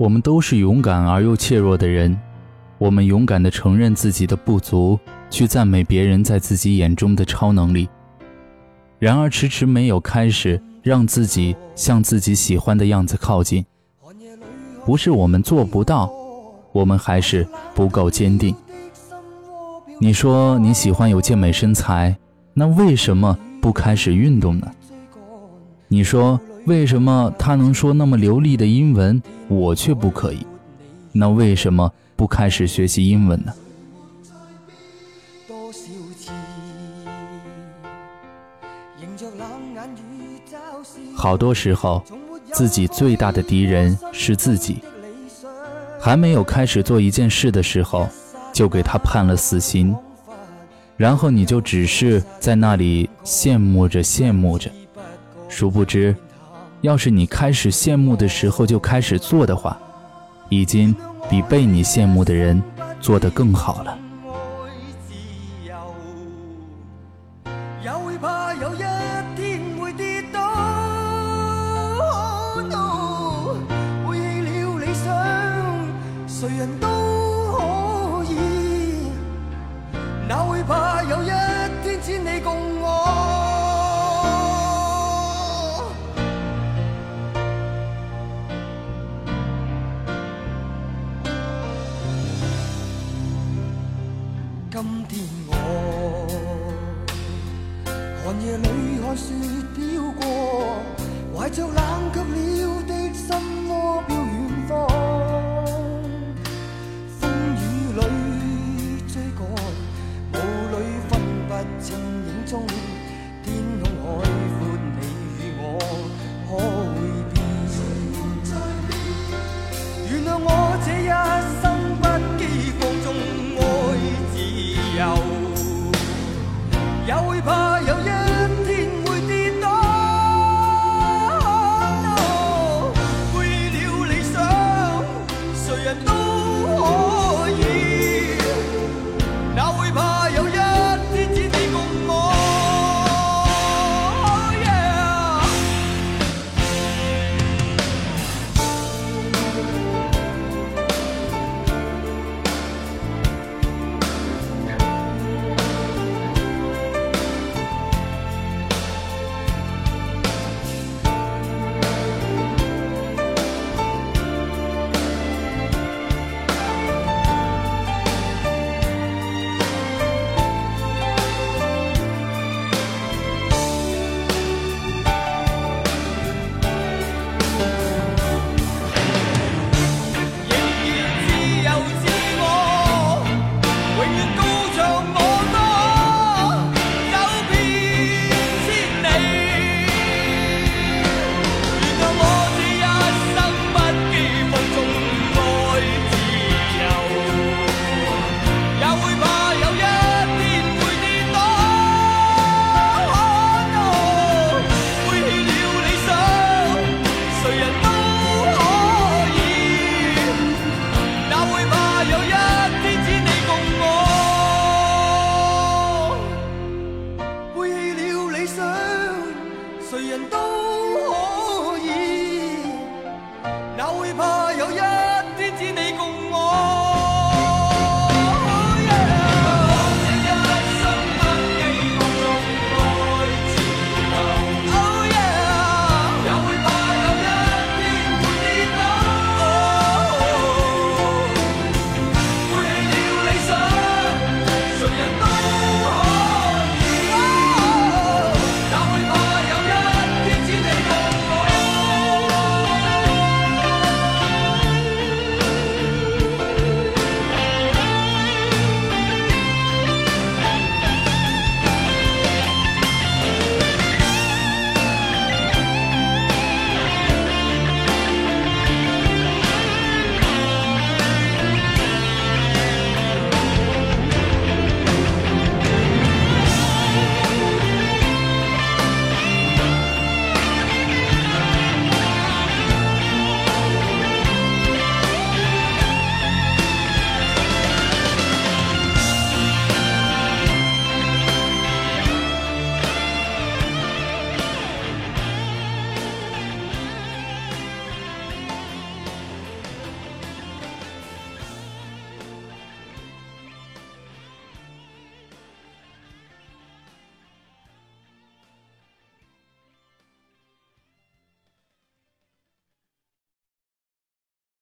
我们都是勇敢而又怯弱的人，我们勇敢地承认自己的不足，去赞美别人在自己眼中的超能力。然而，迟迟没有开始让自己向自己喜欢的样子靠近。不是我们做不到，我们还是不够坚定。你说你喜欢有健美身材，那为什么不开始运动呢？你说为什么他能说那么流利的英文，我却不可以？那为什么不开始学习英文呢？好多时候，自己最大的敌人是自己。还没有开始做一件事的时候。就给他判了死刑，然后你就只是在那里羡慕着羡慕着，殊不知，要是你开始羡慕的时候就开始做的话，已经比被你羡慕的人做得更好了。今天我寒夜里看雪飘过，怀着冷却了的